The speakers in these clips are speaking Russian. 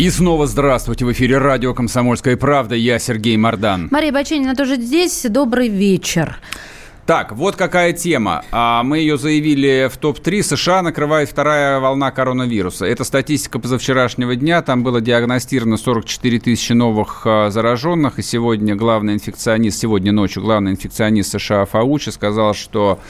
И снова здравствуйте. В эфире радио «Комсомольская правда». Я Сергей Мордан. Мария Баченина тоже здесь. Добрый вечер. Так, вот какая тема. А, мы ее заявили в топ-3. США накрывает вторая волна коронавируса. Это статистика позавчерашнего дня. Там было диагностировано 44 тысячи новых а, зараженных. И сегодня главный инфекционист, сегодня ночью главный инфекционист США Фаучи сказал, что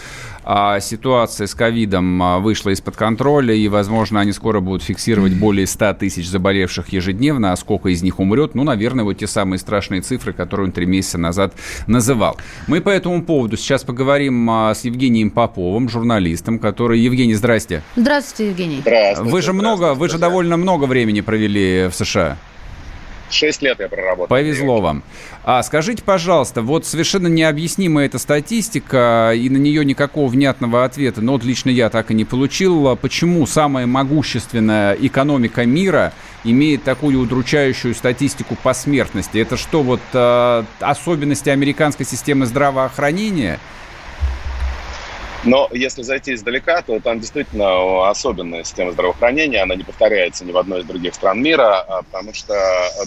ситуация с ковидом а, вышла из-под контроля, и, возможно, они скоро будут фиксировать более 100 тысяч заболевших ежедневно, а сколько из них умрет, ну, наверное, вот те самые страшные цифры, которые он три месяца назад называл. Мы по этому поводу сейчас поговорим а, с Евгением Поповым, журналистом, который... Евгений, здрасте. Здравствуйте, Евгений. Здравствуйте. Вы же много, вы же довольно много времени провели в США. Шесть лет я проработал. Повезло вам. А скажите, пожалуйста, вот совершенно необъяснимая эта статистика, и на нее никакого внятного ответа, но вот лично я так и не получил. Почему самая могущественная экономика мира имеет такую удручающую статистику по смертности? Это что, вот э, особенности американской системы здравоохранения – но если зайти издалека, то там действительно особенная система здравоохранения, она не повторяется ни в одной из других стран мира, а, потому что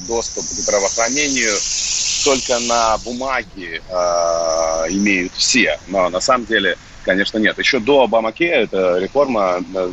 доступ к здравоохранению только на бумаге э, имеют все, но на самом деле, конечно, нет. Еще до Обамаке эта реформа э,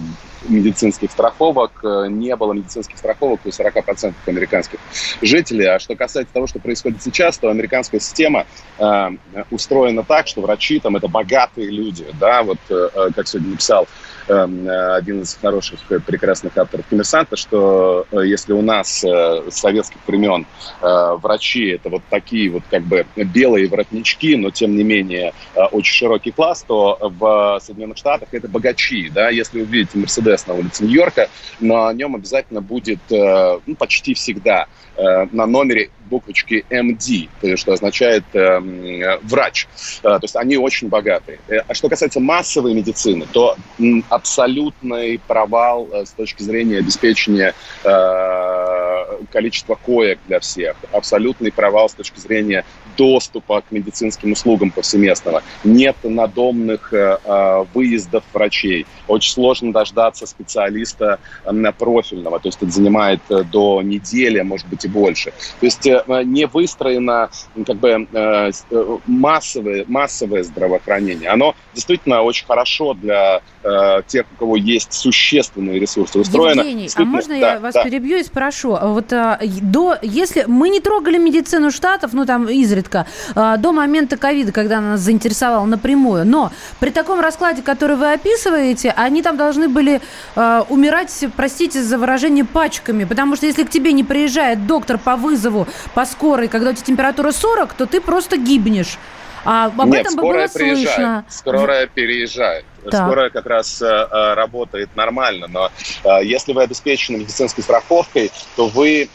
медицинских страховок, э, не было медицинских страховок у 40% американских жителей. А что касается того, что происходит сейчас, то американская система э, устроена так, что врачи там это богатые люди, да, вот э, э как сегодня написал один из хороших, э, прекрасных авторов коммерсанта, что э, если у нас э, с советских времен врачи это вот такие вот как бы белые воротнички, но тем не менее очень широкий класс, то в Соединенных Штатах это богачи, да, если вы видите Мерседес на улице Нью-Йорка, на нем обязательно будет ну, почти всегда на номере буквочки MD, что означает э, врач. Э, то есть они очень богатые. А что касается массовой медицины, то абсолютный провал э, с точки зрения обеспечения э, количества коек для всех, абсолютный провал с точки зрения доступа к медицинским услугам повсеместного, нет надомных э, э выездов врачей, очень сложно дождаться специалиста э, профильного, то есть это занимает э, до недели, может быть и больше. То есть не выстроено как бы массовое, массовое здравоохранение. Оно действительно очень хорошо для э, тех, у кого есть существенные ресурсы устроено. Евгений, а можно да, я вас да. перебью и спрошу? А вот а, до, если мы не трогали медицину штатов, ну там изредка, а, до момента ковида, когда она нас заинтересовала напрямую, но при таком раскладе, который вы описываете, они там должны были а, умирать, простите за выражение, пачками, потому что если к тебе не приезжает доктор по вызову, по скорой, когда у тебя температура 40, то ты просто гибнешь. А об Нет, этом скорая было приезжает. слышно. Скорая переезжает. Так. Скорая как раз э, э, работает нормально, но э, если вы обеспечены медицинской страховкой, то вы, э,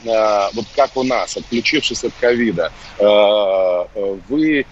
вот как у нас, отключившись от ковида, э, э вы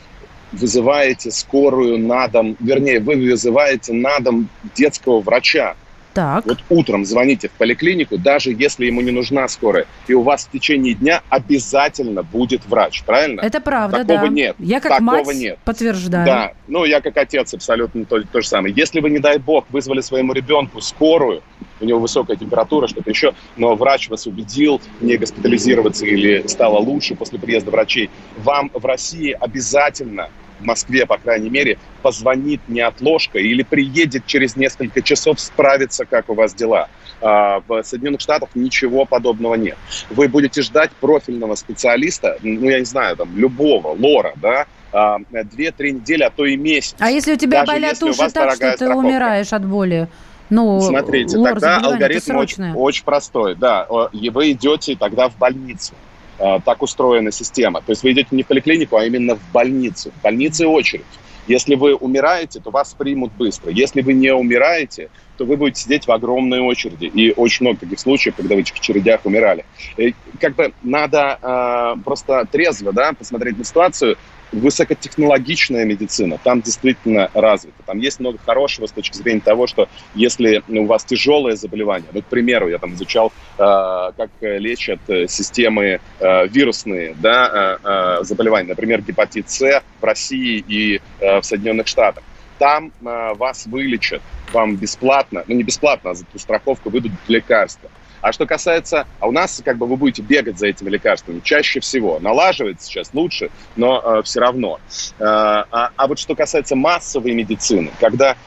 вызываете скорую на дом, вернее, вы вызываете на дом детского врача. Так. Вот утром звоните в поликлинику, даже если ему не нужна скорая, и у вас в течение дня обязательно будет врач, правильно? Это правда, Такого да. нет. Я как Такого мать нет. подтверждаю. Да, ну я как отец абсолютно то, то же самое. Если вы, не дай бог, вызвали своему ребенку скорую, у него высокая температура, что-то еще, но врач вас убедил не госпитализироваться или стало лучше после приезда врачей, вам в России обязательно в Москве, по крайней мере, позвонит неотложка или приедет через несколько часов справиться, как у вас дела. А в Соединенных Штатах ничего подобного нет. Вы будете ждать профильного специалиста, ну, я не знаю, там, любого, лора, да, а, две-три недели, а то и месяц. А если у тебя болят уши так, что ты страховка. умираешь от боли? Ну, Смотрите, тогда алгоритм очень, очень простой. Да, вы идете тогда в больницу. А, так устроена система. То есть вы идете не в поликлинику, а именно в больницу. В больнице очередь. Если вы умираете, то вас примут быстро. Если вы не умираете, то вы будете сидеть в огромной очереди. И очень много таких случаев, когда в этих очередях умирали. И как бы надо э, просто трезво да, посмотреть на ситуацию. Высокотехнологичная медицина там действительно развита. Там есть много хорошего с точки зрения того, что если у вас тяжелое заболевание, ну, к примеру, я там изучал, э, как лечат системы э, вирусные да, э, э, заболевания, например, гепатит С в России и э, в Соединенных Штатах там э, вас вылечат, вам бесплатно, ну не бесплатно, а за страховку выдадут лекарства. А что касается, а у нас как бы вы будете бегать за этими лекарствами чаще всего. Налаживается сейчас лучше, но э, все равно. Э, а, а вот что касается массовой медицины, когда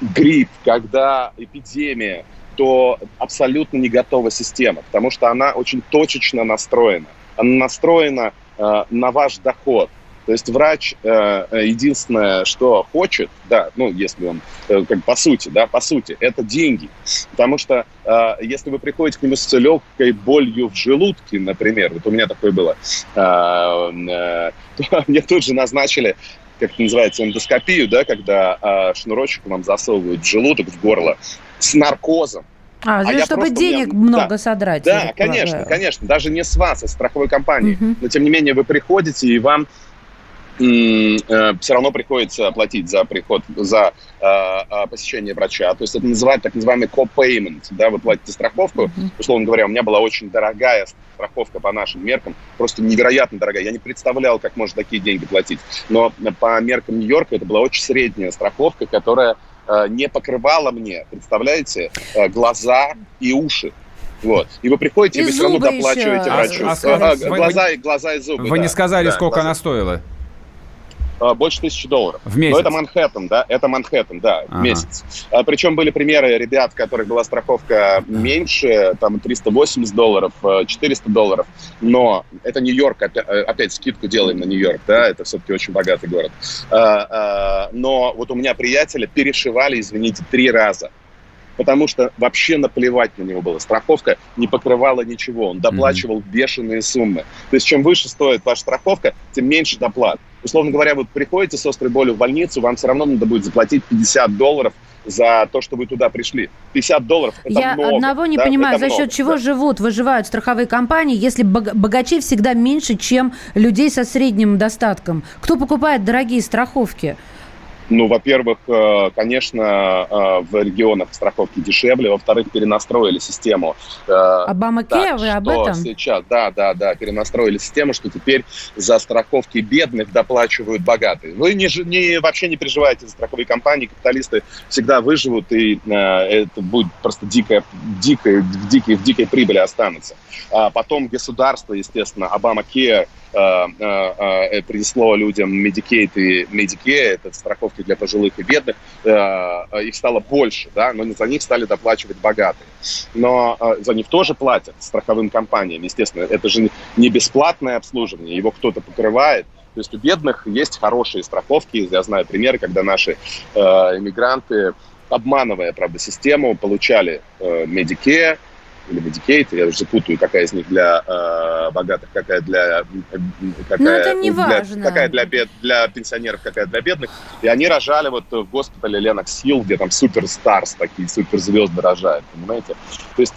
грипп, когда эпидемия, то абсолютно не готова система, потому что она очень точечно настроена. Она настроена э, на ваш доход. То есть врач э, единственное, что хочет, да, ну, если он, э, как по сути, да, по сути, это деньги. Потому что э, если вы приходите к нему с легкой болью в желудке, например, вот у меня такое было, э, э, то мне тут же назначили как это называется, эндоскопию, да, когда э, шнурочек вам засовывают в желудок, в горло, с наркозом. А, а чтобы денег меня... много да. содрать. Да, конечно, конечно. Даже не с вас, а с страховой компании. Угу. Но тем не менее вы приходите, и вам Э, все равно приходится платить за приход, за э, э, посещение врача. То есть это называют так называемый co-payment. Да, вы платите страховку. Mm-hmm. Условно говоря, у меня была очень дорогая страховка по нашим меркам, просто невероятно дорогая. Я не представлял, как можно такие деньги платить. Но по меркам Нью-Йорка это была очень средняя страховка, которая не покрывала мне, представляете, глаза и уши. Вот. И вы приходите, и, и вы все равно доплачиваете еще. врачу. А, а, а, глаза, вы, глаза и зубы. Вы да. не сказали, да, сколько глаза. она стоила? А, больше тысячи долларов. В месяц? Но это Манхэттен, да, это Манхэттен, да, ага. в месяц. А, причем были примеры ребят, у которых была страховка меньше, там 380 долларов, 400 а, долларов, но это Нью-Йорк, опять, э, опять скидку делаем на Нью-Йорк, да, это все-таки очень богатый город. А, а, но вот у меня приятеля перешивали, извините, три раза потому что вообще наплевать на него было. Страховка не покрывала ничего, он доплачивал mm-hmm. бешеные суммы. То есть чем выше стоит ваша страховка, тем меньше доплат. Условно говоря, вы приходите с острой болью в больницу, вам все равно надо будет заплатить 50 долларов за то, что вы туда пришли. 50 долларов – это Я много. одного не да? понимаю, это за счет много, чего да. живут, выживают страховые компании, если богачей всегда меньше, чем людей со средним достатком. Кто покупает дорогие страховки? Ну, во-первых, э, конечно, э, в регионах страховки дешевле, во-вторых, перенастроили систему. Э, Обама Кея, вы об этом? Сейчас, да, да, да, перенастроили систему, что теперь за страховки бедных доплачивают богатые. Вы не, не, вообще не переживайте за страховые компании, капиталисты всегда выживут, и это будет просто дикая, дикая, в дикой, в дикой прибыли останутся. А потом государство, естественно, Обама Кея, принесло людям Medicaid и Medicare, это страховки для пожилых и бедных, их стало больше, да, но за них стали доплачивать богатые. Но за них тоже платят страховым компаниям, естественно, это же не бесплатное обслуживание, его кто-то покрывает, то есть у бедных есть хорошие страховки. Я знаю примеры, когда наши э, обманывая, правда, систему, получали э, Medicare, или Medicaid, я уже запутаю, какая из них для э, богатых, какая для... Какая, Но это не для, важно. Какая для, бед, для пенсионеров, какая для бедных. И они рожали вот в госпитале Ленокс Хилл, где там суперстарс, такие суперзвезды рожают, понимаете? То есть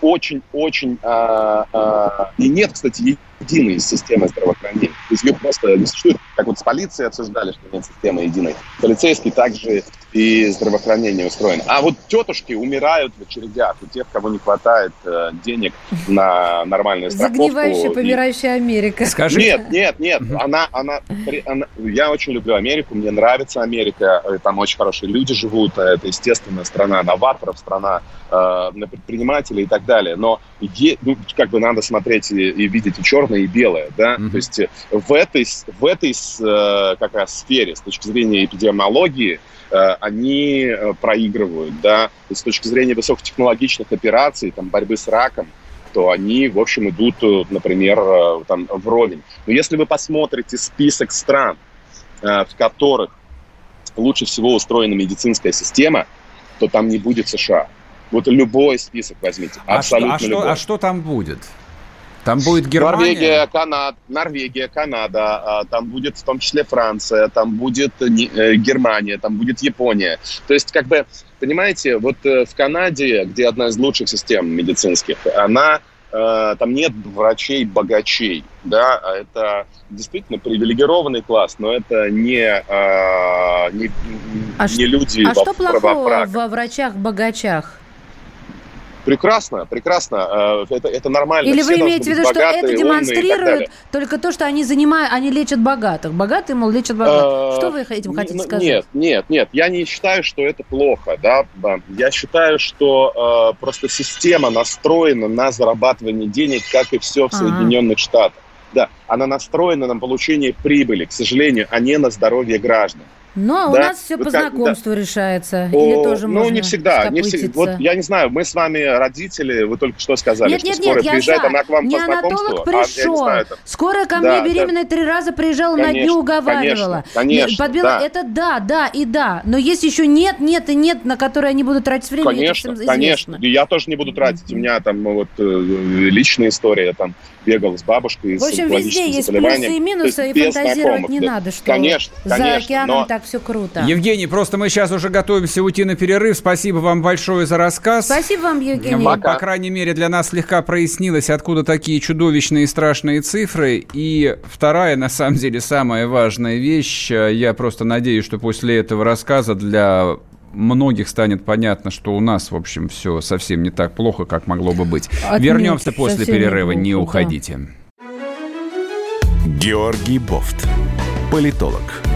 очень-очень... Э, э, э, и нет, кстати, единой системы здравоохранения. То есть ее просто не существует. Как вот с полицией обсуждали, что нет системы единой. Полицейский также и здравоохранение устроено. А вот тетушки умирают в очередях у тех, кого не хватает э, денег на нормальную страховку. Загнивающая, помирающая Америка. Скажи. Нет, нет, нет. Она, она, она, я очень люблю Америку, мне нравится Америка. Э, там очень хорошие люди живут. Э, это, естественно, страна новаторов, страна э, предпринимателей и так далее. Но е, ну, как бы надо смотреть и, и видеть и черное, и белое. Да? Mm-hmm. То есть в этой, в этой э, как раз сфере, с точки зрения эпидемиологии, Э, они э, проигрывают, да, с точки зрения высокотехнологичных операций, там, борьбы с раком, то они, в общем, идут, э, например, там, вровень. Но если вы посмотрите список стран, в которых лучше всего устроена медицинская система, то там не будет США. Вот любой список возьмите, а абсолютно что, а любой. Что, а что там будет? Там будет Германия. Норвегия, Канада, Норвегия, Канада, а, там будет в том числе Франция, там будет э, Германия, там будет Япония. То есть, как бы, понимаете, вот э, в Канаде, где одна из лучших систем медицинских, она э, там нет врачей-богачей, да, а это действительно привилегированный класс, но это не, не, а не люди а во, что плохого во врачах-богачах? Прекрасно, прекрасно. Э, это, это нормально. Или Все вы имеете в виду, что это демонстрирует только то, что они занимают, они лечат богатых. Богатые, мол, лечат богатых. Э, что вы этим хотите сказать? Нет, нет, нет. Я не считаю, что это плохо. Да? Я считаю, что э, просто система настроена на зарабатывание денег, как и все в Соединенных Штатах. Да, она настроена на получение прибыли, к сожалению, а не на здоровье граждан. Но да? у нас все по знакомству да. решается. О, Или тоже ну, не всегда. Не всегда. Вот я не знаю, мы с вами родители, вы только что сказали, нет, что нет, скорая нет, приезжает, за. она к вам не по знакомству. пришел. А, знаю, скорая ко да, мне беременная да. три раза приезжала, конечно, на дню уговаривала. Конечно, конечно Подбила. Да. Это да, да и да. Но есть еще нет, нет и нет, на которые они будут тратить время. Конечно, конечно. Я тоже не буду тратить. У меня там вот э, личная история, там бегал с бабушкой В общем, везде есть плюсы и минусы, и фантазировать не надо, что конечно, за океаном так все круто. Евгений, просто мы сейчас уже готовимся уйти на перерыв. Спасибо вам большое за рассказ. Спасибо вам, Евгений. Пока. По крайней мере, для нас слегка прояснилось, откуда такие чудовищные и страшные цифры. И вторая, на самом деле, самая важная вещь. Я просто надеюсь, что после этого рассказа для многих станет понятно, что у нас, в общем, все совсем не так плохо, как могло бы быть. Отметь, Вернемся после перерыва, не, плохо, не уходите. Георгий Бофт, политолог,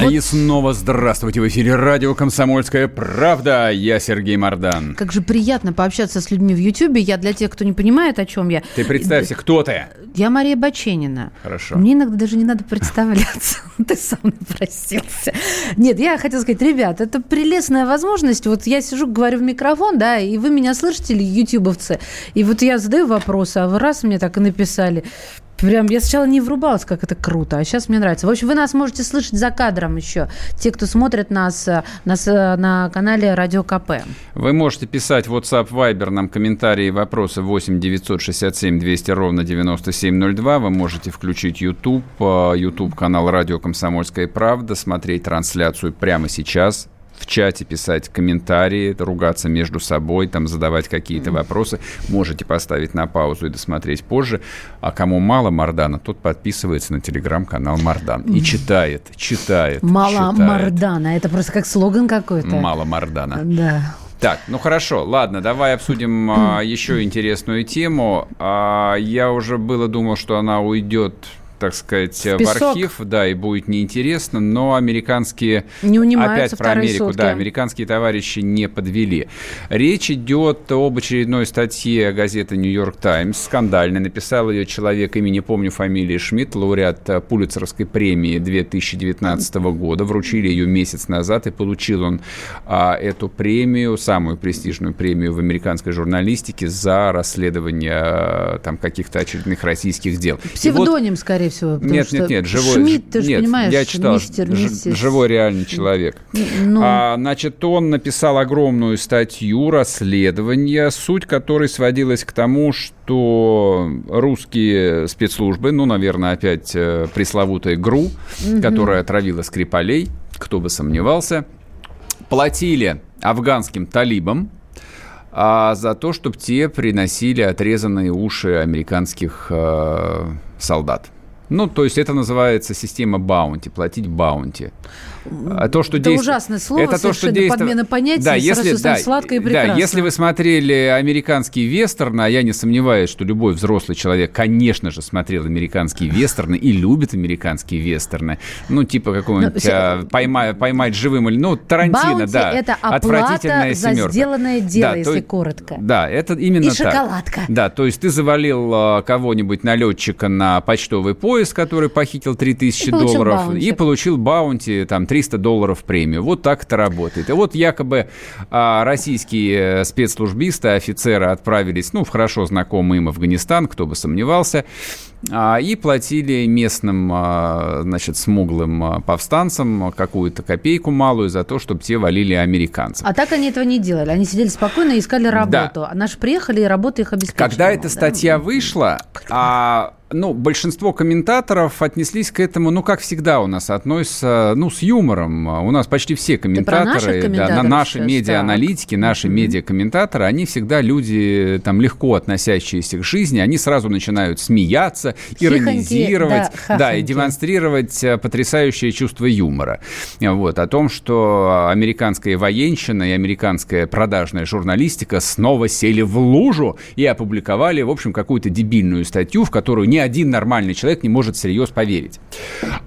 А вот. и снова здравствуйте. В эфире радио «Комсомольская правда». Я Сергей Мордан. Как же приятно пообщаться с людьми в Ютьюбе. Я для тех, кто не понимает, о чем я. Ты представься, кто ты? Я Мария Баченина. Хорошо. Мне иногда даже не надо представляться. Ты сам напросился. Нет, я хотела сказать, ребят, это прелестная возможность. Вот я сижу, говорю в микрофон, да, и вы меня слышите, ютубовцы. И вот я задаю вопросы, а вы раз мне так и написали. Прям я сначала не врубалась, как это круто, а сейчас мне нравится. В общем, вы нас можете слышать за кадром еще. Те, кто смотрит нас, э, нас э, на канале Радио КП. Вы можете писать WhatsApp Viber нам комментарии и вопросы 8 967 200 ровно 9702. Вы можете включить YouTube, э, YouTube канал Радио Комсомольская правда, смотреть трансляцию прямо сейчас в чате писать комментарии, ругаться между собой, там задавать какие-то вопросы. Можете поставить на паузу и досмотреть позже. А кому мало Мардана, тот подписывается на телеграм-канал Мардан и читает, читает. Мало читает. Мардана, это просто как слоган какой-то. Мало Мардана. Да. Так, ну хорошо, ладно, давай обсудим а, еще интересную тему. А, я уже было думал, что она уйдет так сказать, в, в архив, да, и будет неинтересно, но американские... Не опять про Америку, сутки. да, американские товарищи не подвели. Речь идет об очередной статье газеты «Нью-Йорк Таймс», скандальной, написал ее человек, имени не помню фамилии, Шмидт, лауреат Пулицеровской премии 2019 года, вручили ее месяц назад, и получил он а, эту премию, самую престижную премию в американской журналистике за расследование а, там каких-то очередных российских дел. Псевдоним, вот, скорее всего. Нет, нет, нет, живой. Шмидт, ты же нет, понимаешь, я читал, мистер, миссис. живой реальный человек. Ну. А, значит, он написал огромную статью расследования, суть которой сводилась к тому, что русские спецслужбы, ну, наверное, опять э, пресловутая ГРУ, угу. которая отравила Скрипалей, кто бы сомневался, платили афганским талибам, а за то, чтобы те приносили отрезанные уши американских э, солдат. Ну, то есть это называется система баунти, платить баунти. А то, что это действ... ужасное слово, это то, что действ... подмена понятий, да, если, да, сладко и прекрасно. Да, если вы смотрели американские вестерны, а я не сомневаюсь, что любой взрослый человек, конечно же, смотрел американские вестерны и любит американские вестерны, ну, типа какого-нибудь Но, а, «Поймать живым» или, ну, Тарантино, bounty да. это оплата семерка. за сделанное дело, да, если то, коротко. Да, это именно И так. шоколадка. Да, то есть ты завалил а, кого-нибудь налетчика на почтовый поезд, который похитил 3000 И получил долларов, bounty. и получил bounty, там, 300 долларов премию. Вот так это работает. И вот якобы а, российские э, спецслужбисты, офицеры отправились, ну, в хорошо знакомый им Афганистан, кто бы сомневался, и платили местным, а, значит, смуглым а, повстанцам какую-то копейку малую за то, чтобы те валили американцев. А так они этого не делали. Они сидели спокойно и искали работу. А наши приехали, и работа их обеспечила. Когда эта Да? статья вышла, а, ну, большинство комментаторов отнеслись к этому, ну, как всегда у нас относятся, ну, с юмором. У нас почти все комментаторы, да, на наши сейчас, медиа-аналитики, наши медиа-комментаторы, они всегда люди, там, легко относящиеся к жизни, они сразу начинают смеяться, Хихоньки, иронизировать, да, да, и демонстрировать э, потрясающее чувство юмора. Вот, о том, что американская военщина и американская продажная журналистика снова сели в лужу и опубликовали, в общем, какую-то дебильную статью, в которую ни один нормальный человек не может всерьез поверить.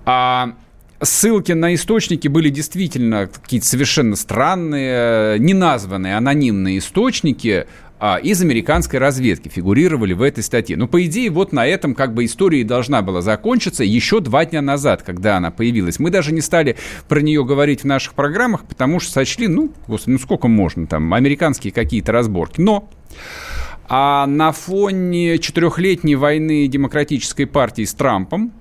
А ссылки на источники были действительно какие-то совершенно странные, неназванные, анонимные источники, а, из американской разведки фигурировали в этой статье. Ну, по идее, вот на этом как бы история и должна была закончиться еще два дня назад, когда она появилась. Мы даже не стали про нее говорить в наших программах, потому что сочли, ну, господи, ну сколько можно там, американские какие-то разборки. Но а на фоне четырехлетней войны демократической партии с Трампом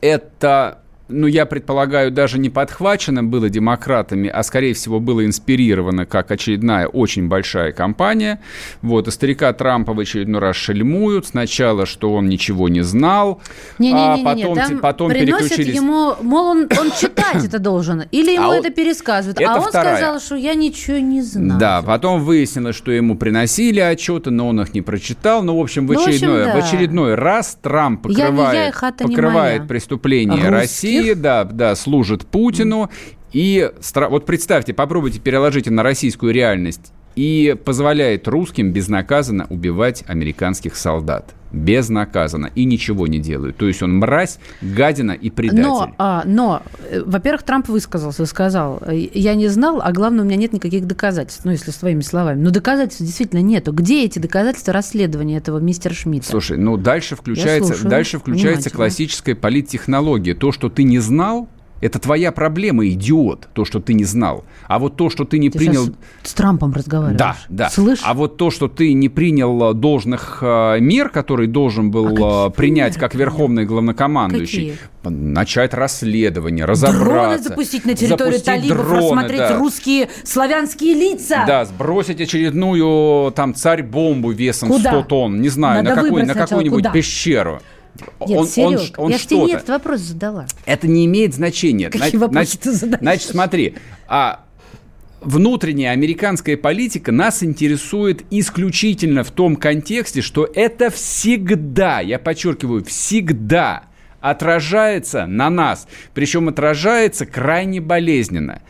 это ну, я предполагаю, даже не подхвачено было демократами, а, скорее всего, было инспирировано как очередная очень большая кампания. Вот, и старика Трампа в очередной раз шельмуют. Сначала, что он ничего не знал, Не-не-не, а потом, там потом приносят переключились... ему, мол, он, он читать это должен, или ему А это он- пересказывают, это а он вторая. сказал, что я ничего не знаю. Да, потом выяснилось, что ему приносили отчеты, но он их не прочитал. Ну, в общем, в Ну, в общем, очередной, да. в очередной раз Трамп Я не я, покрывает, и хата России, да, да, служит Путину. И вот представьте, попробуйте переложите на российскую реальность. И позволяет русским безнаказанно убивать американских солдат. Безнаказанно. И ничего не делают. То есть он мразь, гадина и предатель. Но, а, но, э, во-первых, Трамп высказался, сказал, э, я не знал, а главное, у меня нет никаких доказательств, ну, если своими словами. Но доказательств действительно нету. Где эти доказательства расследования этого мистера Шмидта? Слушай, ну дальше включается, дальше включается классическая политтехнология. То, что ты не знал, это твоя проблема, идиот, то, что ты не знал. А вот то, что ты не Ты принял... с Трампом разговариваешь. Да, да. Слышь? А вот то, что ты не принял э, должных э, мер, которые должен был А э, принять как верховный главнокомандующий, Какие? начать расследование, Дроны разобраться. запустить на территорию запустить талибов, дроны, рассмотреть да. русские славянские лица. Да, сбросить очередную там царь-бомбу весом Куда? 100 тонн, не знаю, Надо на, какой, на какую-нибудь пещеру. Нет, он, Серег, он, он я же тебе что-то. этот вопрос задала. Это не имеет значения. Какие Значит- вопросы значит, ты задаешь? Значит, смотри, а внутренняя американская политика нас интересует исключительно в том контексте, что это всегда, я подчеркиваю, всегда отражается на нас. Причем отражается крайне болезненно.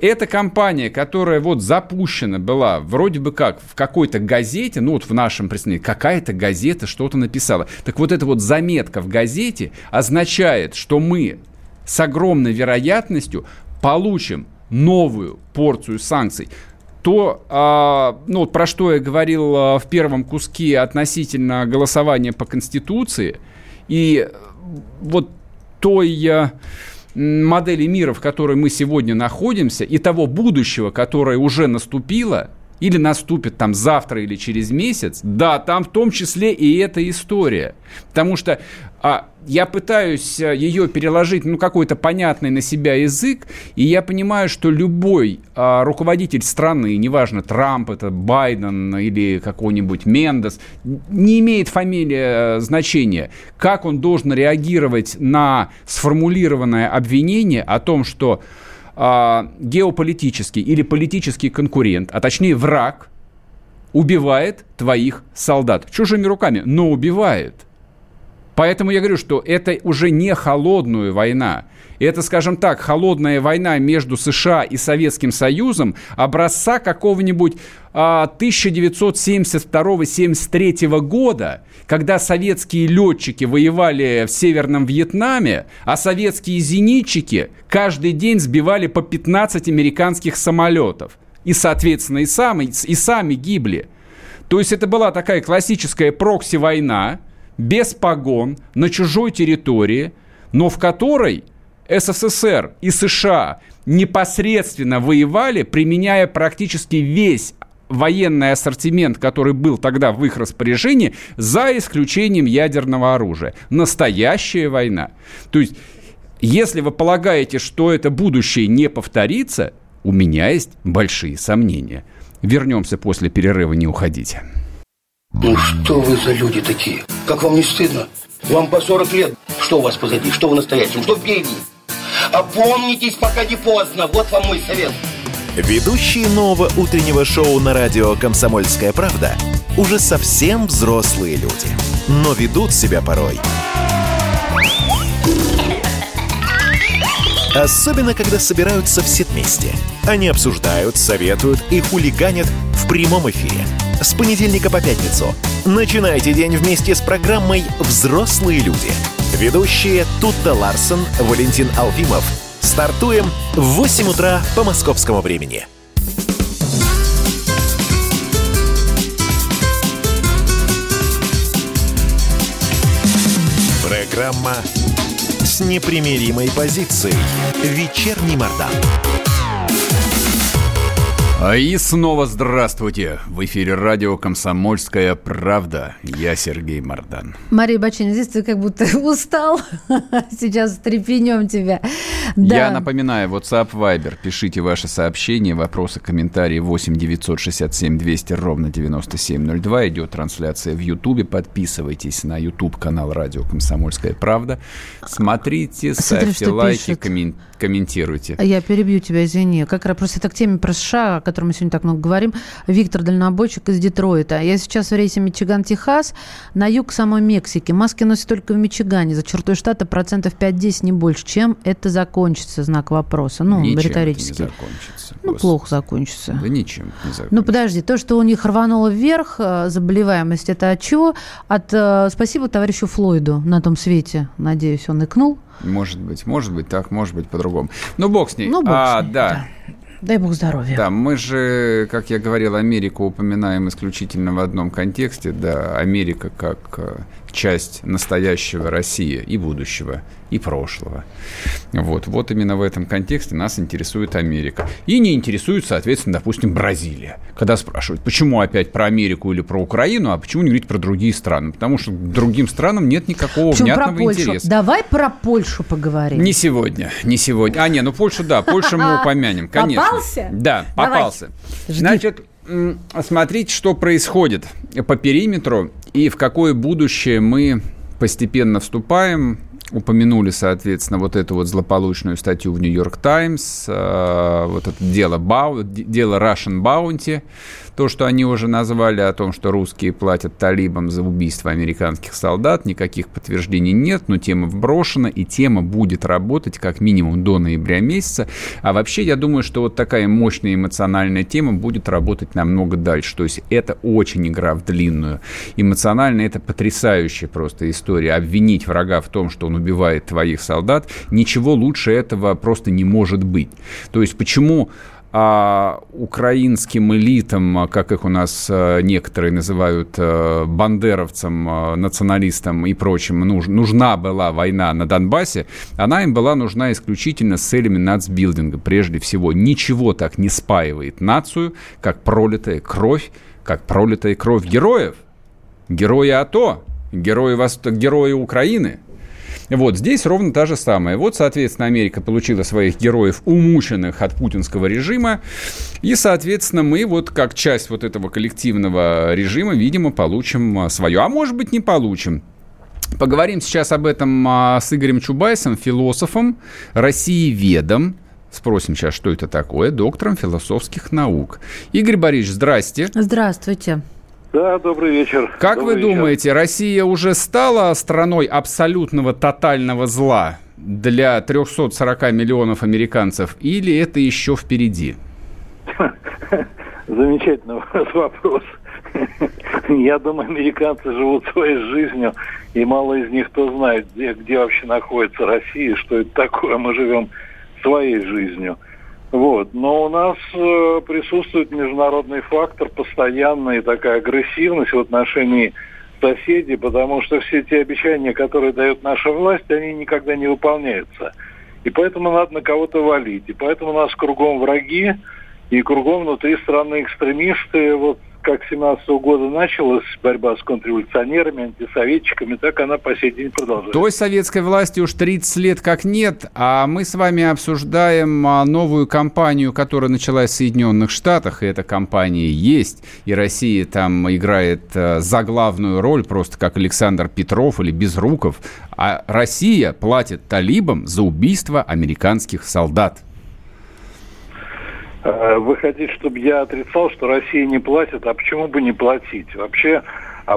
Эта компания, которая вот запущена была вроде бы как в какой-то газете, ну вот в нашем представлении, какая-то газета что-то написала. Так вот эта вот заметка в газете означает, что мы с огромной вероятностью получим новую порцию санкций. То, а, ну, вот про что я говорил а, в первом куске относительно голосования по Конституции, и вот а, м, модели мира, в которой мы сегодня находимся, и того будущего, которое уже наступило, или наступит там завтра или через месяц, да, там в том числе и эта история. Потому что а, я пытаюсь а, ее переложить, ну, какой-то понятный на себя язык, и я понимаю, что любой а, руководитель страны, неважно, Трамп, это Байден или какой-нибудь Мендес, не имеет фамилия э, значения, как он должен реагировать на сформулированное обвинение о том, что а, геополитический или политический конкурент, а точнее враг, убивает твоих солдат. Чужими руками, но убивает. Поэтому я говорю, что это уже не холодная война. Это, скажем так, холодная война между США и Советским Союзом образца какого-нибудь 1972-73 а, года, когда советские летчики воевали в Северном Вьетнаме, а советские зенитчики каждый день сбивали по 15 американских самолетов. И, соответственно, и сами, и сами гибли. То есть это была такая классическая прокси-война, без погон, на чужой территории, но в которой СССР и США непосредственно воевали, применяя практически весь военный ассортимент, который был тогда в их распоряжении, за исключением ядерного оружия. Настоящая война. То есть, если вы полагаете, что это будущее не повторится, у меня есть большие сомнения. Вернемся после перерыва, не уходите. Ну что вы за люди такие? Как вам не стыдно? Вам по 40 лет. Что у вас позади? Что вы настоящем? Что впереди? Опомнитесь, пока не поздно. Вот вам мой совет. Ведущие нового утреннего шоу на радио «Комсомольская правда» уже совсем взрослые люди. Но ведут себя порой. Особенно, когда собираются все вместе. Они обсуждают, советуют и хулиганят в прямом эфире. С понедельника по пятницу. Начинайте день вместе с программой «Взрослые люди». Ведущие Тутта Ларсон, Валентин Алфимов. Стартуем в 8 утра по московскому времени. Программа с непримиримой позицией. Вечерний Мордан. А и снова здравствуйте! В эфире радио «Комсомольская правда». Я Сергей Мордан. Мария Бачина, здесь ты как будто устал. Сейчас трепенем тебя. Да. Я напоминаю, WhatsApp, Viber. Пишите ваши сообщения, вопросы, комментарии 8 967 200 ровно 9702. Идет трансляция в Ютубе. Подписывайтесь на YouTube-канал радио «Комсомольская правда». Смотрите, Смотри, ставьте лайки, коммен... комментируйте. Я перебью тебя, извини. Как раз просто это к теме про США, котором мы сегодня так много говорим, Виктор Дальнобойщик из Детройта. Я сейчас в рейсе Мичиган-Техас на юг самой Мексики. Маски носят только в Мичигане. За чертой штата процентов 5-10, не больше. Чем это закончится? Знак вопроса. Ну, ничем риторически. не закончится. Ну, Господи. плохо закончится. Да ничем не закончится. Ну, подожди. То, что у них рвануло вверх э, заболеваемость, это от чего? От э, спасибо товарищу Флойду на том свете. Надеюсь, он икнул. Может быть, может быть так, может быть по-другому. Ну, бог с ней. Ну, бог а, с ней, да. да. Дай бог здоровья. Да, мы же, как я говорил, Америку упоминаем исключительно в одном контексте. Да, Америка как э, часть настоящего России и будущего, и прошлого. Вот, вот именно в этом контексте нас интересует Америка. И не интересует, соответственно, допустим, Бразилия. Когда спрашивают, почему опять про Америку или про Украину, а почему не говорить про другие страны? Потому что другим странам нет никакого почему внятного про Польшу? интереса. Давай про Польшу поговорим. Не сегодня, не сегодня. А, не, ну Польшу, да, Польшу мы упомянем, конечно. Попался? Да, попался. Значит, смотрите, что происходит по периметру и в какое будущее мы постепенно вступаем. Упомянули, соответственно, вот эту вот злополучную статью в Нью-Йорк Таймс, э, вот это дело, Бау, дело Russian Bounty, то, что они уже назвали о том, что русские платят талибам за убийство американских солдат, никаких подтверждений нет, но тема вброшена, и тема будет работать как минимум до ноября месяца. А вообще, я думаю, что вот такая мощная эмоциональная тема будет работать намного дальше. То есть это очень игра в длинную. Эмоционально это потрясающая просто история. Обвинить врага в том, что он убивает твоих солдат, ничего лучше этого просто не может быть. То есть почему а украинским элитам, как их у нас э, некоторые называют, э, бандеровцам, э, националистам и прочим, нужна была война на Донбассе, она им была нужна исключительно с целями нацбилдинга. Прежде всего, ничего так не спаивает нацию, как пролитая кровь, как пролитая кровь героев. Герои АТО, герои, герои Украины – вот здесь ровно та же самая. Вот, соответственно, Америка получила своих героев, умученных от путинского режима. И, соответственно, мы вот как часть вот этого коллективного режима, видимо, получим а, свое. А может быть, не получим. Поговорим сейчас об этом а, с Игорем Чубайсом, философом, россиеведом. Спросим сейчас, что это такое, доктором философских наук. Игорь Борисович, здрасте. Здравствуйте. Да, добрый вечер. Как добрый вы вечер. думаете, Россия уже стала страной абсолютного тотального зла для 340 миллионов американцев или это еще впереди? Замечательный вопрос. Я думаю, американцы живут своей жизнью, и мало из них кто знает, где, где вообще находится Россия, что это такое. Мы живем своей жизнью. Вот. Но у нас э, присутствует международный фактор постоянная такая агрессивность в отношении соседей, потому что все те обещания, которые дает наша власть, они никогда не выполняются. И поэтому надо на кого-то валить. И поэтому у нас кругом враги, и кругом внутри страны экстремисты. Вот как с 17 года началась борьба с контрреволюционерами, антисоветчиками, так она по сей день продолжается. Той советской власти уж 30 лет как нет, а мы с вами обсуждаем а, новую кампанию, которая началась в Соединенных Штатах, и эта кампания есть, и Россия там играет а, заглавную роль, просто как Александр Петров или Безруков, а Россия платит талибам за убийство американских солдат. Э, вы хотите, чтобы я отрицал, что Россия не платит, а почему бы не платить? Вообще...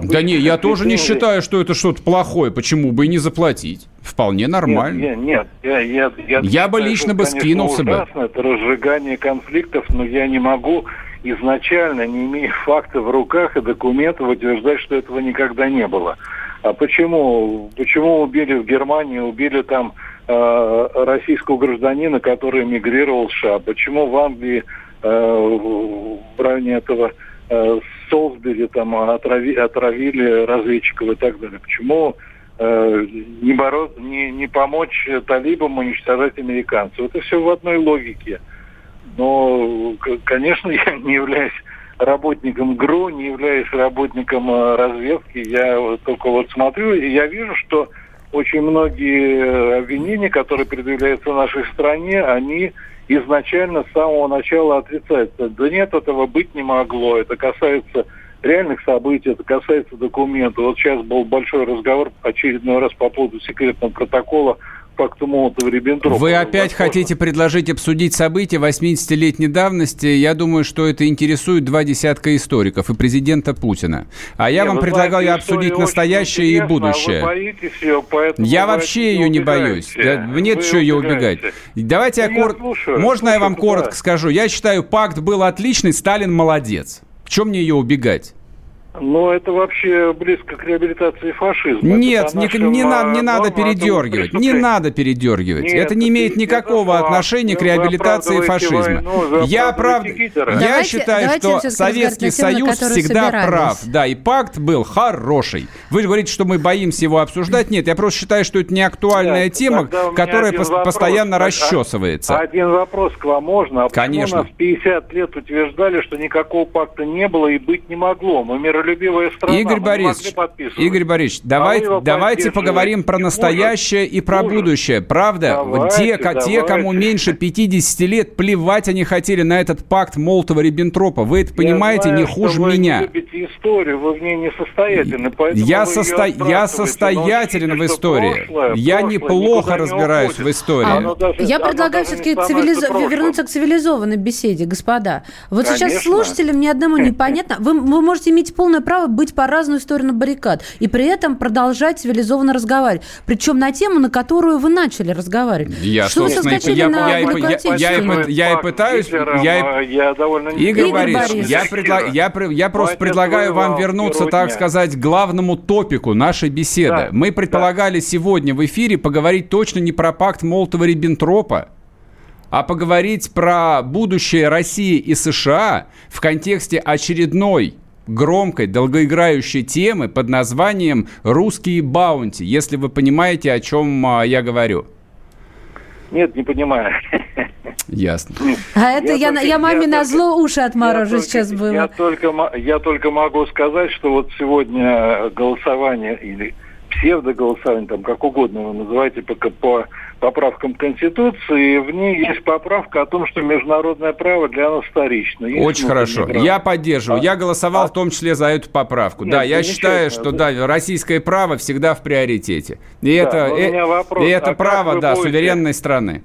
Да не, я тоже не считаю, что это что-то плохое. Почему бы и не заплатить? Вполне нормально. Нет, нет, нет я, я, я, я бы лично бы скинулся бы. Это разжигание конфликтов, но я не могу изначально, не имея фактов в руках и документов, утверждать, что этого никогда не было. А почему? Почему убили в Германии, убили там э, российского гражданина, который эмигрировал в США? Почему в Англии э, в районе этого э, Солсбери там отрави, отравили разведчиков и так далее? Почему э, не, бороться, не, не помочь талибам уничтожать американцев? Это все в одной логике. Но, конечно, я не являюсь работником ГРУ, не являюсь работником разведки. Я только вот смотрю, и я вижу, что очень многие обвинения, которые предъявляются нашей стране, они изначально с самого начала отрицаются. Да нет, этого быть не могло. Это касается реальных событий, это касается документов. Вот сейчас был большой разговор очередной раз по поводу секретного протокола пакту Молотова-Риббентропа. Вы опять возможно. хотите предложить обсудить события 80-летней давности. Я думаю, что это интересует два десятка историков и президента Путина. А я не, вам предлагаю знаете, обсудить настоящее и будущее. А боитесь ее, поэтому я вообще ее не боюсь. Да, нет вы что ее убегать. Давайте ну, я, кор... Можно я вам коротко скажу? Я считаю, пакт был отличный, Сталин молодец. В чем мне ее убегать? Но это вообще близко к реабилитации фашизма. Нет, не, не, на, не надо передергивать. Не надо передергивать. Нет, это не имеет никакого это отношения к реабилитации фашизма. Войну, я прав... я считаю, давайте что Советский Союз всегда собирались. прав. Да, и пакт был хороший. Вы говорите, что мы боимся его обсуждать. Нет, я просто считаю, что это не актуальная Нет, тема, которая по- постоянно вопрос. расчесывается. Один вопрос к вам можно. А Конечно. нас 50 лет утверждали, что никакого пакта не было и быть не могло. Мы мир миролюбивая страна. Игорь Борисович, Игорь Борисович, давай, а давайте поговорим про настоящее и про будущее. Правда, давайте, те, давайте. те, кому меньше 50 лет, плевать они хотели на этот пакт Молотова-Риббентропа. Вы это понимаете знаю, не хуже вы меня. Вы любите историю, вы в ней не состоятельны. Я, состо... я состоятелен в истории. Прошлое, я прошлое, неплохо разбираюсь не в истории. А, даже, я предлагаю все-таки цивилиз... вернуться к цивилизованной беседе, господа. Вот Конечно. сейчас слушателям ни одному непонятно. Вы, вы можете иметь полное полное право быть по разную сторону баррикад и при этом продолжать цивилизованно разговаривать. Причем на тему, на которую вы начали разговаривать. Я, что вы соскочили я, на я, я, я, я, я и пытаюсь... Я, я довольно... Игорь, Игорь Борисович, я, предла, я, я просто предлагаю вам вернуться, так сказать, к главному топику нашей беседы. Да, Мы предполагали да. сегодня в эфире поговорить точно не про пакт Молотова-Риббентропа, а поговорить про будущее России и США в контексте очередной громкой, долгоиграющей темы под названием «Русские баунти», если вы понимаете, о чем а, я говорю. Нет, не понимаю. Ясно. А это я, я, я маме я на зло уши отморожу я сейчас только, было. Я только, я только могу сказать, что вот сегодня голосование или псевдоголосование, там как угодно вы называете, по, по поправкам Конституции, в ней есть поправка о том, что международное право для нас вторично. Есть Очень хорошо. Я поддерживаю. А, я голосовал а, в том числе за эту поправку. Нет, да, я считаю, что да, российское право всего в приоритете. И да, это, э, вопрос, и это а право, да, будете... суверенной страны.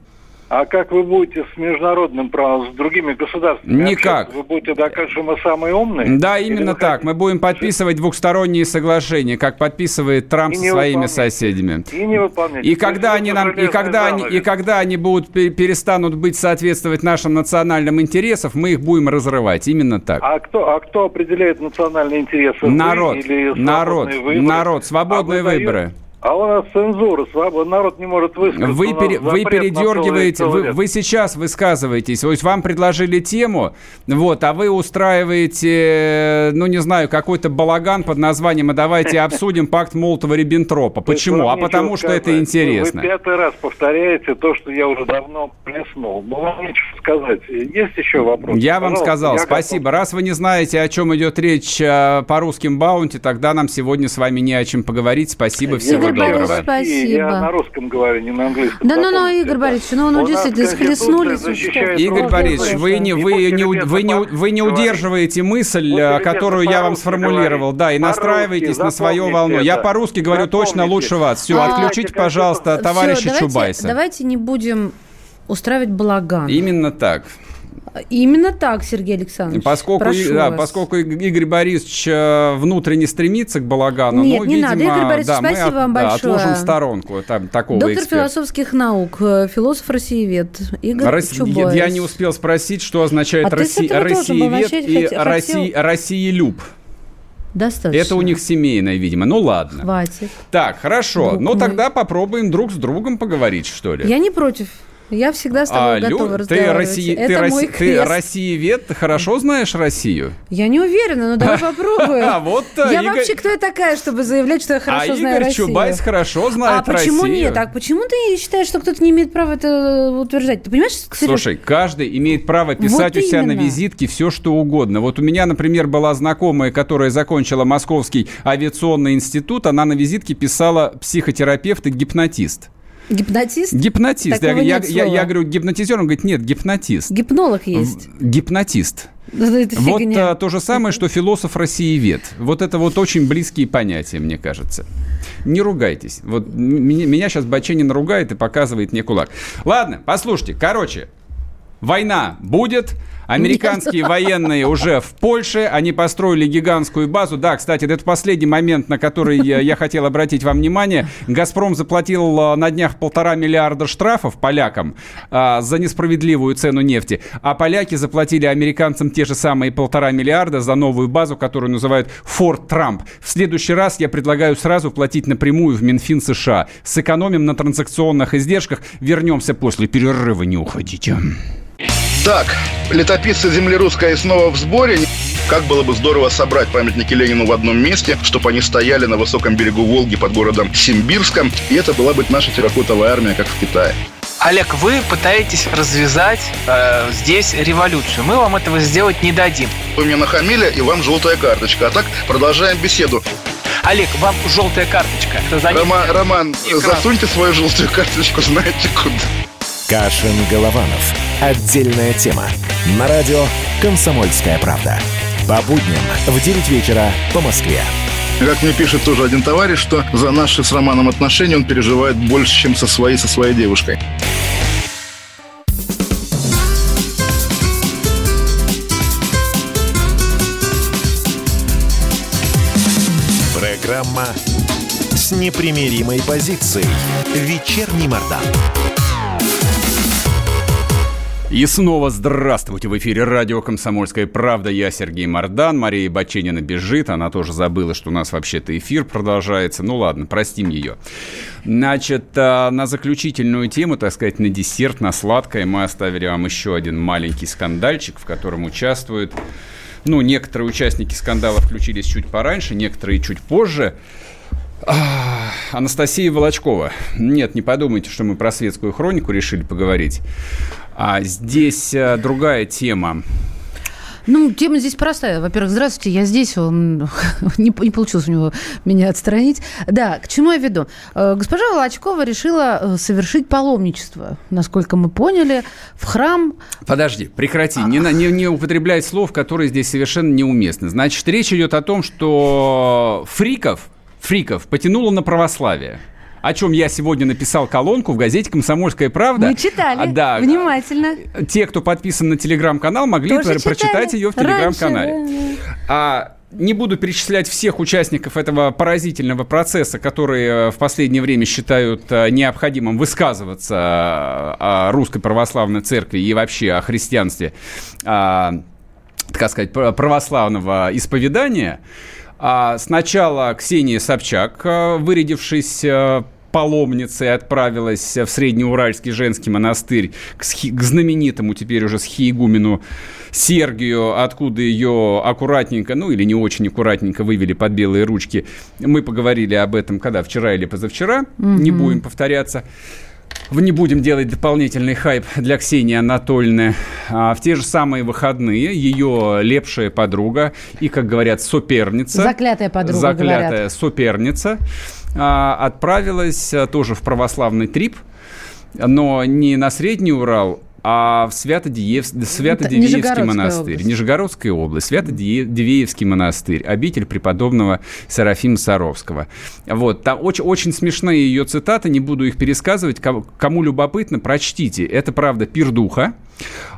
А как вы будете с международным правом, с другими государствами? Никак. Общаться? Вы будете доказывать, что мы самые умные? Да, именно Или так. Мы будем подписывать двухсторонние соглашения, как подписывает Трамп И со своими соседями. И не выполнять. И когда они нам, и когда они, и когда они будут пе- перестанут быть соответствовать нашим национальным интересам, мы их будем разрывать. Именно так. А кто, а кто определяет национальные интересы? Народ, или народ, выборы? народ, свободные А вы даете- выборы. А у нас цензура, свобода, народ не может высказаться. Вы, пере- вы передергиваете, вы, вы сейчас высказываетесь, то есть вам предложили тему, вот, а вы устраиваете, ну не знаю, какой-то балаган под названием, а давайте обсудим пакт Молотова-Риббентропа. Почему? А потому что это сказать. интересно. Вы пятый раз повторяете то, что я уже давно плеснул. Ну, вам нечего сказать. Есть еще вопрос? Я вам сказал, спасибо. Раз вы не знаете, о чем идет речь э, по русским баунти, тогда нам сегодня с вами не о чем поговорить. Спасибо, всего доброго. Борисович, России, Я Спасибо. на русском говорю, не на английском. Да ну, ну, Игорь. Борисович, ну, ну, действительно, схлестнулись, ну? Игорь Борисович, вы не, вы, не, вы, не, вы не удерживаете мысль, э, которую я вам сформулировал. Да, и настраиваетесь на свою волну. Я по-русски говорю точно лучше вас. Все, отключите, пожалуйста, товарища Чубайса. Давайте не будем устраивать балаган. Именно так. Именно так, Сергей Александрович. Поскольку, Прошу да, вас. поскольку Игорь Борисович э, внутренне стремится к балагану, Нет, ну, не видимо, надо. Игорь Борисович, да, мы спасибо от- вам большое. отложим в сторонку там, такого Доктор эксперта. философских наук, э, философ-россиевед Игорь Рос- Чубайс. Я не успел спросить, что означает А Росси- Россиевед и хотел- Росси- Россиелюб. Достаточно. Это у них семейное, видимо. Ну ладно. Хватит. Так, хорошо. Друг ну мой. тогда попробуем друг с другом поговорить, что ли. Я не против. Я всегда с тобой А, Лю, готова ты, разговаривать. Росси... Это ты, мой Росси... ты. Россиевед, ты хорошо знаешь Россию? Я не уверена, но давай попробуем. А, вот, э, Я Игорь- вообще кто я такая, чтобы заявлять, что я хорошо а знаю Игорь Россию? Чубайс хорошо знает а почему Россию. нет? Так почему ты считаешь, что кто-то не имеет права это утверждать? Ты понимаешь, Сереж? Слушай, каждый имеет право писать Вот у себя на визитке все, что угодно. Вот у меня, например, была знакомая, которая закончила Московский авиационный институт. Она на визитке писала психотерапевт и гипнотист. Гипнотист? Гипнотист. Я, я, я- я говорю, гипнотизер. Он говорит, нет, гипнотист. Гипнолог есть. Гипнотист. Вот а, то же самое, что философ-россиевед. Вот это вот очень близкие понятия, мне кажется. Не ругайтесь. Вот меня, меня сейчас Баченин ругает и показывает мне кулак. Ладно, послушайте. Короче, война будет. Американские военные уже в Польше, они построили гигантскую базу. Да, кстати, это последний момент, на который я, хотел обратить вам внимание. «Газпром» заплатил а, на днях полтора миллиарда штрафов полякам а, за несправедливую цену нефти, а поляки заплатили американцам те же самые полтора миллиарда за новую базу, которую называют «Форт Трамп». В следующий раз я предлагаю сразу платить напрямую в Минфин США. Сэкономим на транзакционных издержках. Вернемся после перерыва, не уходите. Так, летописцы земли русской снова в сборе. Как было бы здорово собрать памятники Ленину в одном месте, чтобы они стояли на высоком берегу Волги под городом Симбирском, и это была бы наша терракотовая армия, как в Китае. Олег, вы пытаетесь развязать э, здесь революцию. Мы вам этого сделать не дадим. Вы мне нахамили, и вам желтая карточка. А так продолжаем беседу. Олег, вам желтая карточка. Рома- Роман, засуньте свою желтую карточку, знаете куда. Кашин-Голованов. Отдельная тема. На радио «Комсомольская правда». По будням в 9 вечера по Москве. Как мне пишет тоже один товарищ, что за наши с Романом отношения он переживает больше, чем со своей, со своей девушкой. Программа с непримиримой позицией. Вечерний Мордан. И снова здравствуйте! В эфире радио «Комсомольская правда». Я Сергей Мордан. Мария Баченина бежит. Она тоже забыла, что у нас вообще-то эфир продолжается. Ну ладно, простим ее. Значит, а, на заключительную тему, так сказать, на десерт, на сладкое мы оставили вам еще один маленький скандальчик, в котором участвуют... Ну, некоторые участники скандала включились чуть пораньше, некоторые чуть позже. Анастасия Волочкова. Нет, не подумайте, что мы про светскую хронику решили поговорить. А здесь а, другая тема. Ну, тема здесь простая. Во-первых, здравствуйте, я здесь. Он не, не получилось у него меня отстранить. Да, к чему я веду? Э, Госпожа Волочкова решила э, совершить паломничество, насколько мы поняли, в храм. Подожди, прекрати. Не, на- не, не употребляй слов, которые здесь совершенно неуместны. Значит, речь идет о том, что фриков, фриков потянуло на православие. о чем я сегодня написал колонку в газете «Комсомольская правда». Мы читали, А, да. внимательно. Те, кто подписан на телеграм-канал, могли Тоже про- прочитать читали. ее в телеграм-канале. А не буду перечислять всех участников этого поразительного процесса, которые э, в последнее время считают э, необходимым высказываться о русской православной церкви и вообще о христианстве, а, так сказать, пр- православного исповедания. А Сначала Ксения Собчак, э, вырядившись э, паломницей, отправилась в Среднеуральский женский монастырь к, схи- к знаменитому теперь уже схиегумену Сергию, откуда ее аккуратненько, ну или не очень аккуратненько вывели под белые ручки. Мы поговорили об этом когда, вчера или позавчера, не будем повторяться. Не будем делать дополнительный хайп для Ксении Анатольевны. А, в те же самые выходные ее лепшая подруга и, как говорят, соперница. Заклятая подруга, Заклятая говорят. соперница а, отправилась а, тоже в православный трип, но не на Средний Урал, а в Свято-Диев... Свято-Дивеевский Нижегородская монастырь. область. Нижегородская область, Свято-Дивеевский монастырь, обитель преподобного Серафима Саровского. Вот, там очень, очень смешные ее цитаты, не буду их пересказывать. Кому, любопытно, прочтите. Это, правда, пирдуха.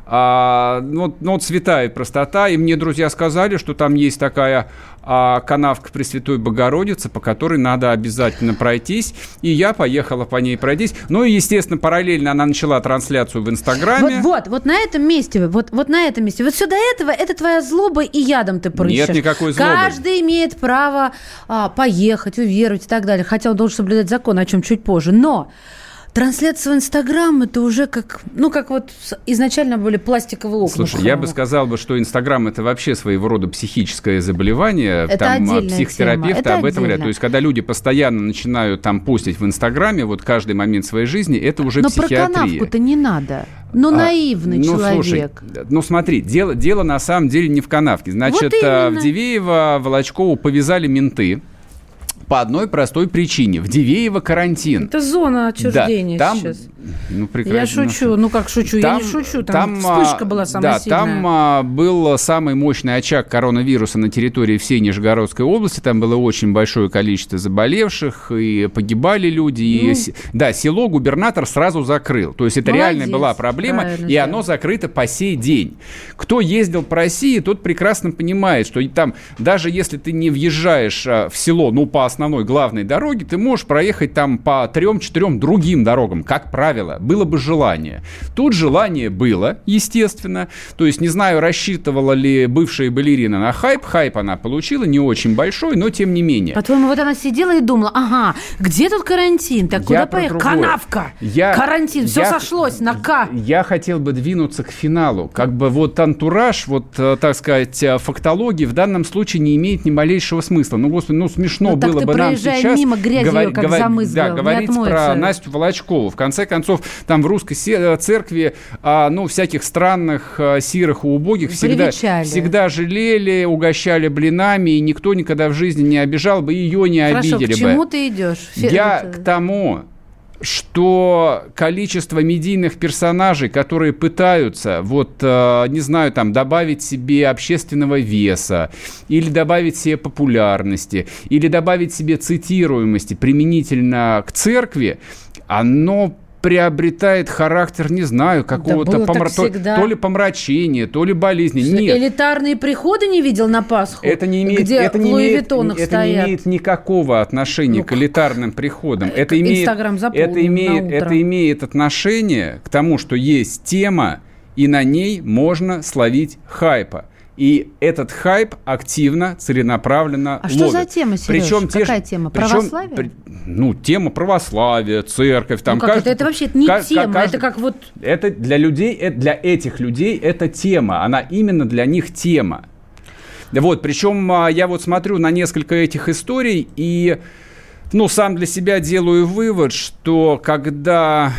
А, ну, вот- ну, вот святая простота. И мне друзья сказали, что там есть такая а, канавка Пресвятой Богородицы, по которой надо обязательно пройтись. И я поехала по ней пройтись. Ну и, естественно, параллельно она начала трансляцию в Инстаграме. Вот, вот, вот на этом месте, вот, вот на этом месте. Вот все до этого, это твоя злоба и ядом ты прыщешь. Нет никакой злобы. Каждый имеет право а, поехать, уверовать и так далее. Хотя он должен соблюдать закон, о чем чуть позже. Но трансляция в Инстаграм, это уже как, ну, как вот изначально были пластиковые окна. Слушай, я бы сказал бы, что Инстаграм это вообще своего рода психическое заболевание. Это там а, психотерапевты это об этом говорят. То есть, когда люди постоянно начинают там постить в Инстаграме, вот каждый момент своей жизни, это уже Но про психиатрия. канавку-то не надо. Ну, А, наивный ну, человек. слушай, ну смотри, дело, дело на самом деле не в канавке. Значит, Вот э, именно. в Дивеево Волочкову повязали менты по одной простой причине. В Дивеево карантин. Это зона отчуждения да, там, сейчас. Ну, Я прекрасно. шучу. Ну, как шучу? я не шучу. Там, а, вспышка была самая да, сильная. там а, был самый мощный очаг коронавируса на территории всей Нижегородской области. Там было очень большое количество заболевших, и погибали люди. И, Ну. с- да, село губернатор сразу закрыл. То есть это Молодец, реально была проблема, и сделал. оно закрыто по сей день. Кто ездил по России, тот прекрасно понимает, что и там, даже если ты не въезжаешь а, в село, ну, по основной главной дороге, ты можешь проехать там по трем-четырем другим дорогам, как правило. Было бы желание. Тут желание было, естественно. То есть, не знаю, рассчитывала ли бывшая балерина на хайп. Хайп она получила, не очень большой, но тем не менее. По-твоему, вот она сидела и думала, ага, где тут карантин? Так куда поехать? Канавка! Я- карантин, все я- сошлось на К. Я хотел бы двинуться к финалу. Как бы вот антураж, вот, э, так сказать, э, фактологии в данном случае не имеет ни малейшего смысла. Ну, господи, ну смешно Ну, было бы нам сейчас... мимо, грязь её как замызгал, да, говорить про. Настю Волочкову. В конце концов, там в русской э, церкви, а, ну, всяких странных, а, сирых и убогих всегда, Привечали. всегда жалели, угощали блинами, и никто никогда в жизни не обижал бы, ее не Хорошо, обидели к чему бы. ты идешь? Я это- к тому, что количество медийных персонажей, которые пытаются, вот, э, не знаю, там, добавить себе общественного веса, или добавить себе популярности, или добавить себе цитируемости применительно к церкви, оно приобретает характер, не знаю, какого-то так помра- то, то ли помрачения, то ли болезни. Нет. Элитарные приходы не видел на Пасху? Это не имеет, где это не имеет, это стоят. не имеет никакого отношения Ну, к элитарным приходам. Это имеет, это имеет, это имеет отношение к тому, что есть тема, и на ней можно словить хайпа. И этот хайп активно, целенаправленно А что ловит. за тема, Серёж? Причем те Какая же- тема? причем Православие? при- ну, тема православия, церковь. Там ну как каждый- это? Это вообще это не ка- ка- тема, каждый- это как вот... это для людей, это для этих людей это тема. Она именно для них тема. Вот, причем а, я вот смотрю на несколько этих историй и, ну, сам для себя делаю вывод, что когда,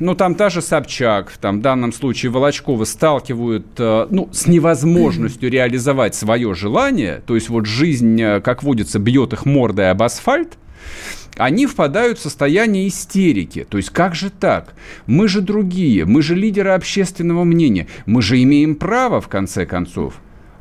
ну, там та же Собчак, там в данном случае Волочкова сталкивают, э, ну, с невозможностью реализовать свое желание, то есть вот жизнь, э, как водится, бьет их мордой об асфальт, они впадают в состояние истерики. То есть как же так? Мы же другие, мы же лидеры общественного мнения, мы же имеем право, в конце концов.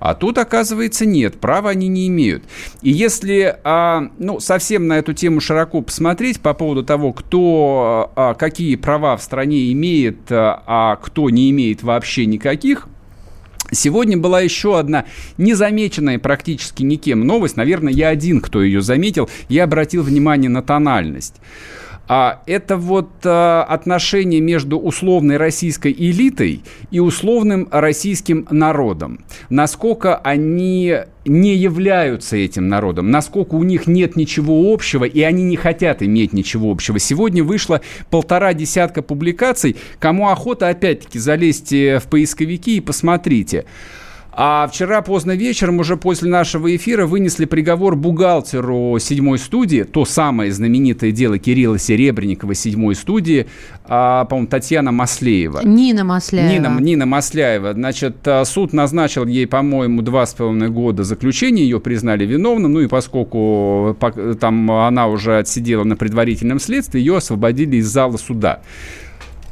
А тут, оказывается, нет, права они не имеют. И если, а, ну, совсем на эту тему широко посмотреть по поводу того, кто, а, какие права в стране имеет, а кто не имеет вообще никаких, Сегодня была еще одна незамеченная практически никем новость. Наверное, я один, кто ее заметил. Я обратил внимание на тональность. А это вот а, отношение между условной российской элитой и условным российским народом. Насколько они не являются этим народом, насколько у них нет ничего общего, и они не хотят иметь ничего общего. Сегодня вышло полтора десятка публикаций. Кому охота, опять-таки, залезьте в поисковики и посмотрите. А вчера поздно вечером, уже после нашего эфира, вынесли приговор бухгалтеру седьмой студии, то самое знаменитое дело Кирилла Серебренникова седьмой студии, а, по-моему, Татьяна Маслеева. Нина Масляева. Нина, Нина Масляева. Значит, а, суд назначил ей, по-моему, два с половиной года заключения, ее признали виновным, ну и поскольку там она уже отсидела на предварительном следствии, ее освободили из зала суда.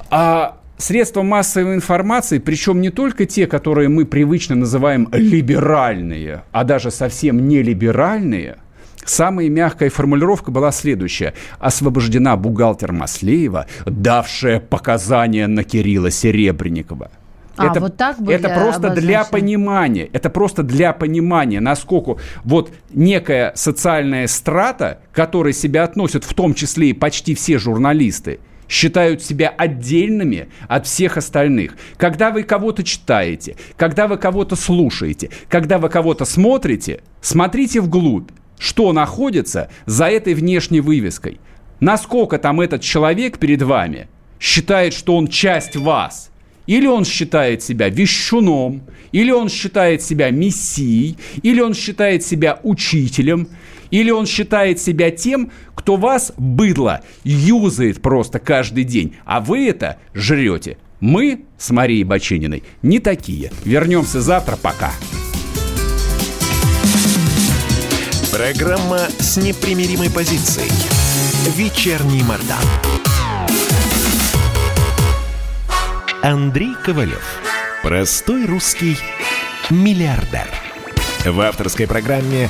А средства массовой информации, причем не только те, которые мы привычно называем либеральные, а даже совсем не либеральные, Самая мягкая формулировка была следующая. Освобождена бухгалтер Маслеева, давшая показания на Кирилла Серебренникова. А, это, вот так были это просто обозначены. для понимания. Это просто для понимания, насколько вот некая социальная страта, к которой себя относят в том числе и почти все журналисты, считают себя отдельными от всех остальных. Когда вы кого-то читаете, когда вы кого-то слушаете, когда вы кого-то смотрите, смотрите вглубь, что находится за этой внешней вывеской. Насколько там этот человек перед вами считает, что он часть вас – или он считает себя вещуном, или он считает себя мессией, или он считает себя учителем, или он считает себя тем, кто вас, быдло, юзает просто каждый день, а вы это жрете. Мы с Марией Бачининой не такие. Вернемся завтра. Пока. Программа с непримиримой позицией. Вечерний Мордан. Андрей Ковалев. Простой русский миллиардер. В авторской программе